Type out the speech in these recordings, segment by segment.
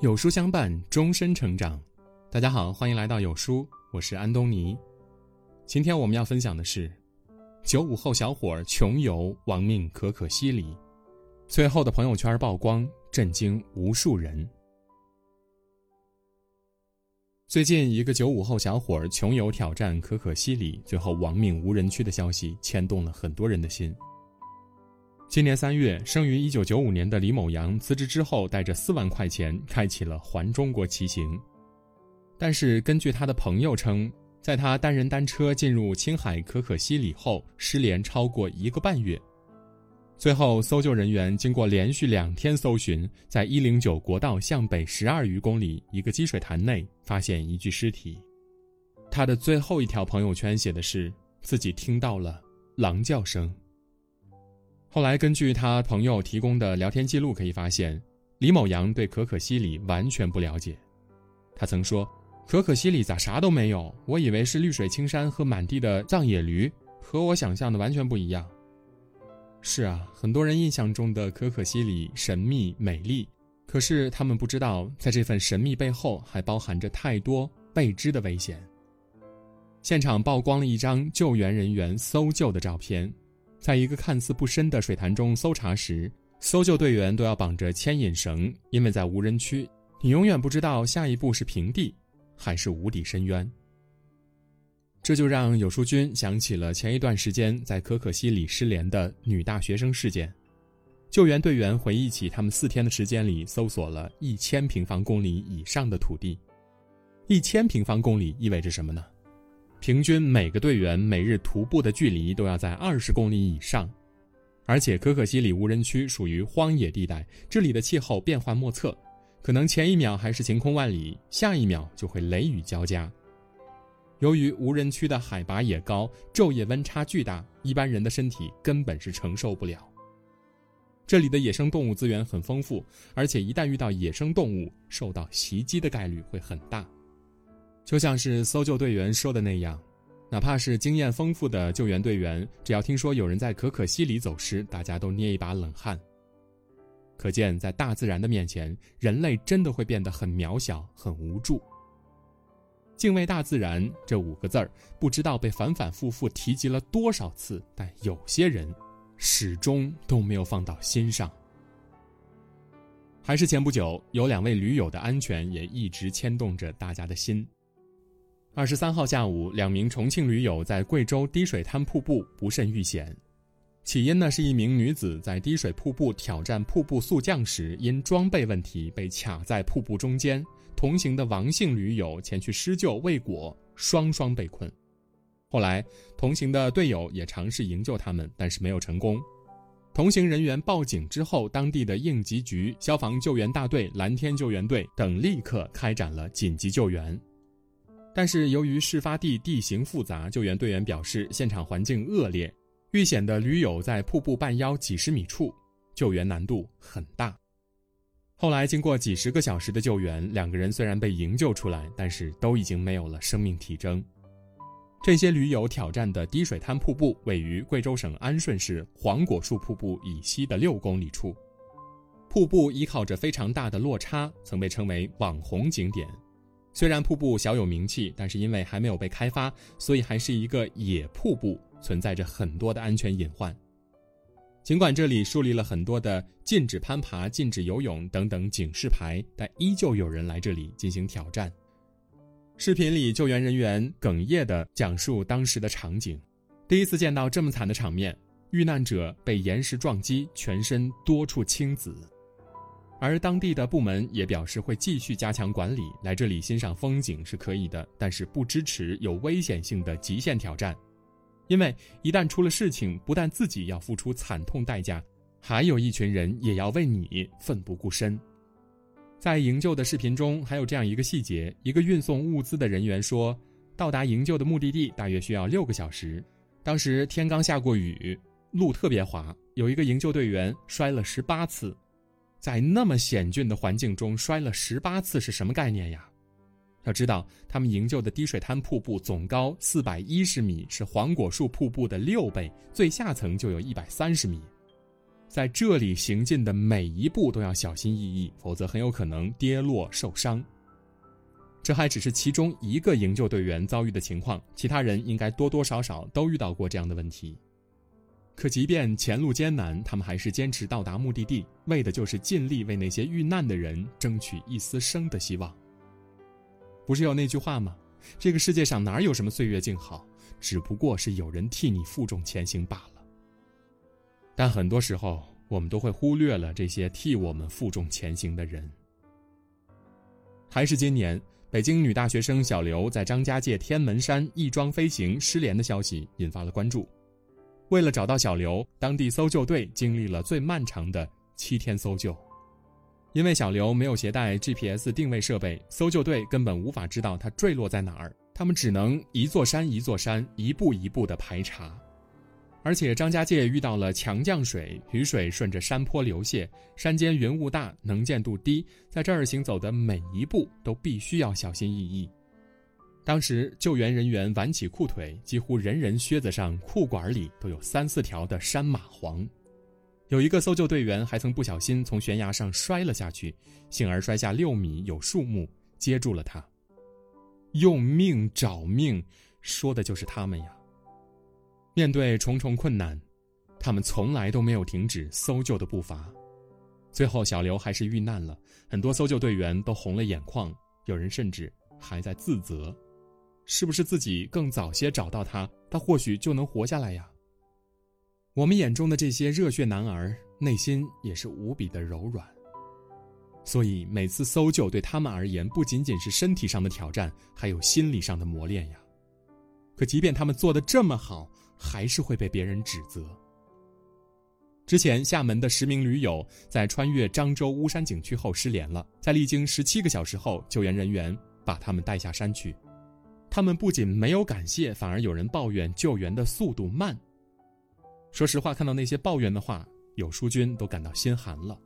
有书相伴，终身成长。大家好，欢迎来到有书，我是安东尼。今天我们要分享的是：九五后小伙穷游亡命可可西里，最后的朋友圈曝光，震惊无数人。最近，一个九五后小伙穷游挑战可可西里，最后亡命无人区的消息，牵动了很多人的心。今年三月，生于一九九五年的李某阳辞职之后，带着四万块钱开启了环中国骑行。但是，根据他的朋友称，在他单人单车进入青海可可西里后，失联超过一个半月。最后，搜救人员经过连续两天搜寻，在一零九国道向北十二余公里一个积水潭内发现一具尸体。他的最后一条朋友圈写的是：“自己听到了狼叫声。”后来，根据他朋友提供的聊天记录可以发现，李某阳对可可西里完全不了解。他曾说：“可可西里咋啥都没有？我以为是绿水青山和满地的藏野驴，和我想象的完全不一样。”是啊，很多人印象中的可可西里神秘美丽，可是他们不知道，在这份神秘背后还包含着太多未知的危险。现场曝光了一张救援人员搜救的照片。在一个看似不深的水潭中搜查时，搜救队员都要绑着牵引绳，因为在无人区，你永远不知道下一步是平地，还是无底深渊。这就让有书君想起了前一段时间在可可西里失联的女大学生事件。救援队员回忆起，他们四天的时间里搜索了一千平方公里以上的土地。一千平方公里意味着什么呢？平均每个队员每日徒步的距离都要在二十公里以上，而且可可西里无人区属于荒野地带，这里的气候变幻莫测，可能前一秒还是晴空万里，下一秒就会雷雨交加。由于无人区的海拔也高，昼夜温差巨大，一般人的身体根本是承受不了。这里的野生动物资源很丰富，而且一旦遇到野生动物，受到袭击的概率会很大。就像是搜救队员说的那样，哪怕是经验丰富的救援队员，只要听说有人在可可西里走失，大家都捏一把冷汗。可见，在大自然的面前，人类真的会变得很渺小、很无助。敬畏大自然这五个字儿，不知道被反反复复提及了多少次，但有些人始终都没有放到心上。还是前不久，有两位驴友的安全也一直牵动着大家的心。二十三号下午，两名重庆驴友在贵州滴水滩瀑布不慎遇险。起因呢是一名女子在滴水瀑布挑战瀑布速降时，因装备问题被卡在瀑布中间。同行的王姓驴友前去施救未果，双双被困。后来，同行的队友也尝试营救他们，但是没有成功。同行人员报警之后，当地的应急局、消防救援大队、蓝天救援队等立刻开展了紧急救援。但是由于事发地地形复杂，救援队员表示现场环境恶劣，遇险的驴友在瀑布半腰几十米处，救援难度很大。后来经过几十个小时的救援，两个人虽然被营救出来，但是都已经没有了生命体征。这些驴友挑战的滴水滩瀑布位于贵州省安顺市黄果树瀑布以西的六公里处，瀑布依靠着非常大的落差，曾被称为网红景点。虽然瀑布小有名气，但是因为还没有被开发，所以还是一个野瀑布，存在着很多的安全隐患。尽管这里树立了很多的禁止攀爬、禁止游泳等等警示牌，但依旧有人来这里进行挑战。视频里，救援人员哽咽地讲述当时的场景：第一次见到这么惨的场面，遇难者被岩石撞击，全身多处青紫。而当地的部门也表示会继续加强管理，来这里欣赏风景是可以的，但是不支持有危险性的极限挑战，因为一旦出了事情，不但自己要付出惨痛代价，还有一群人也要为你奋不顾身。在营救的视频中，还有这样一个细节：一个运送物资的人员说，到达营救的目的地大约需要六个小时，当时天刚下过雨，路特别滑，有一个营救队员摔了十八次。在那么险峻的环境中摔了十八次是什么概念呀？要知道，他们营救的滴水滩瀑布总高四百一十米，是黄果树瀑布的六倍，最下层就有一百三十米。在这里行进的每一步都要小心翼翼，否则很有可能跌落受伤。这还只是其中一个营救队员遭遇的情况，其他人应该多多少少都遇到过这样的问题。可即便前路艰难，他们还是坚持到达目的地，为的就是尽力为那些遇难的人争取一丝生的希望。不是有那句话吗？这个世界上哪有什么岁月静好，只不过是有人替你负重前行罢了。但很多时候，我们都会忽略了这些替我们负重前行的人。还是今年，北京女大学生小刘在张家界天门山翼装飞行失联的消息引发了关注。为了找到小刘，当地搜救队经历了最漫长的七天搜救。因为小刘没有携带 GPS 定位设备，搜救队根本无法知道他坠落在哪儿。他们只能一座山一座山，一步一步地排查。而且张家界遇到了强降水，雨水顺着山坡流泻，山间云雾大，能见度低，在这儿行走的每一步都必须要小心翼翼。当时救援人员挽起裤腿，几乎人人靴子上、裤管里都有三四条的山蚂蟥。有一个搜救队员还曾不小心从悬崖上摔了下去，幸而摔下六米有树木接住了他。用命找命，说的就是他们呀。面对重重困难，他们从来都没有停止搜救的步伐。最后，小刘还是遇难了，很多搜救队员都红了眼眶，有人甚至还在自责。是不是自己更早些找到他，他或许就能活下来呀？我们眼中的这些热血男儿，内心也是无比的柔软。所以每次搜救对他们而言，不仅仅是身体上的挑战，还有心理上的磨练呀。可即便他们做的这么好，还是会被别人指责。之前，厦门的十名驴友在穿越漳州巫山景区后失联了，在历经十七个小时后，救援人员把他们带下山去。他们不仅没有感谢，反而有人抱怨救援的速度慢。说实话，看到那些抱怨的话，有书君都感到心寒了，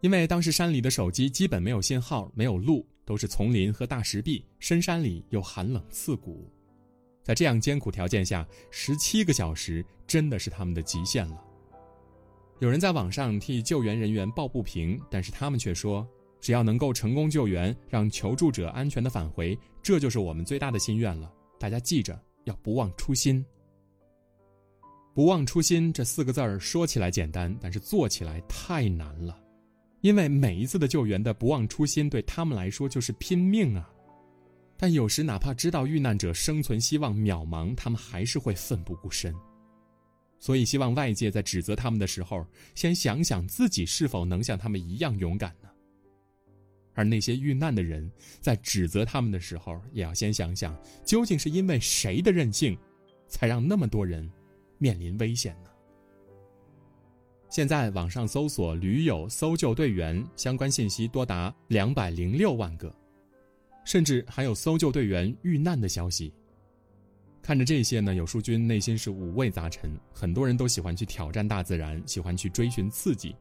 因为当时山里的手机基本没有信号，没有路，都是丛林和大石壁，深山里又寒冷刺骨，在这样艰苦条件下，十七个小时真的是他们的极限了。有人在网上替救援人员抱不平，但是他们却说。只要能够成功救援，让求助者安全的返回，这就是我们最大的心愿了。大家记着，要不忘初心。不忘初心这四个字儿说起来简单，但是做起来太难了。因为每一次的救援的不忘初心，对他们来说就是拼命啊。但有时哪怕知道遇难者生存希望渺茫，他们还是会奋不顾身。所以，希望外界在指责他们的时候，先想想自己是否能像他们一样勇敢呢？而那些遇难的人，在指责他们的时候，也要先想想，究竟是因为谁的任性，才让那么多人面临危险呢？现在网上搜索“驴友搜救队员”相关信息多达两百零六万个，甚至还有搜救队员遇难的消息。看着这些呢，有书君内心是五味杂陈。很多人都喜欢去挑战大自然，喜欢去追寻刺激，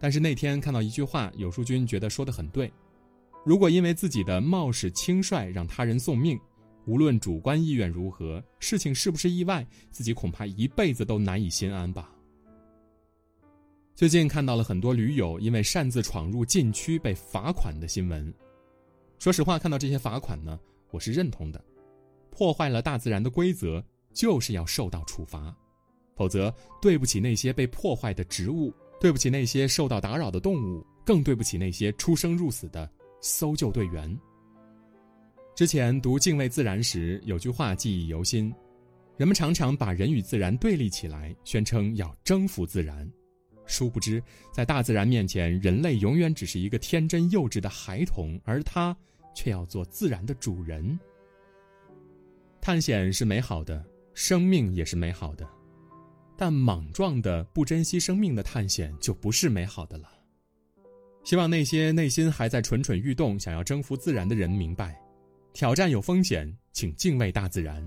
但是那天看到一句话，有书君觉得说的很对。如果因为自己的冒失轻率让他人送命，无论主观意愿如何，事情是不是意外，自己恐怕一辈子都难以心安吧。最近看到了很多驴友因为擅自闯入禁区被罚款的新闻，说实话，看到这些罚款呢，我是认同的。破坏了大自然的规则，就是要受到处罚，否则对不起那些被破坏的植物，对不起那些受到打扰的动物，更对不起那些出生入死的。搜救队员。之前读《敬畏自然》时，有句话记忆犹新：人们常常把人与自然对立起来，宣称要征服自然。殊不知，在大自然面前，人类永远只是一个天真幼稚的孩童，而他却要做自然的主人。探险是美好的，生命也是美好的，但莽撞的不珍惜生命的探险就不是美好的了。希望那些内心还在蠢蠢欲动、想要征服自然的人明白，挑战有风险，请敬畏大自然，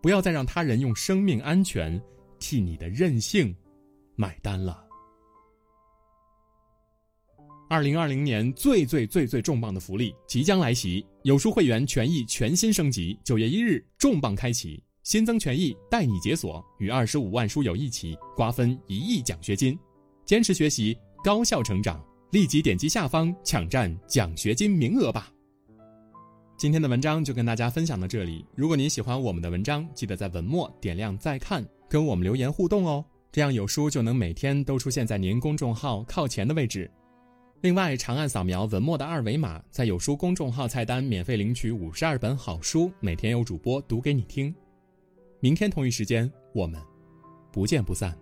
不要再让他人用生命安全替你的任性买单了。二零二零年最最最最重磅的福利即将来袭，有书会员权益全新升级，九月一日重磅开启，新增权益带你解锁，与二十五万书友一起瓜分一亿奖学金。坚持学习，高效成长。立即点击下方抢占奖学金名额吧。今天的文章就跟大家分享到这里。如果您喜欢我们的文章，记得在文末点亮再看，跟我们留言互动哦。这样有书就能每天都出现在您公众号靠前的位置。另外，长按扫描文末的二维码，在有书公众号菜单免费领取五十二本好书，每天有主播读给你听。明天同一时间，我们不见不散。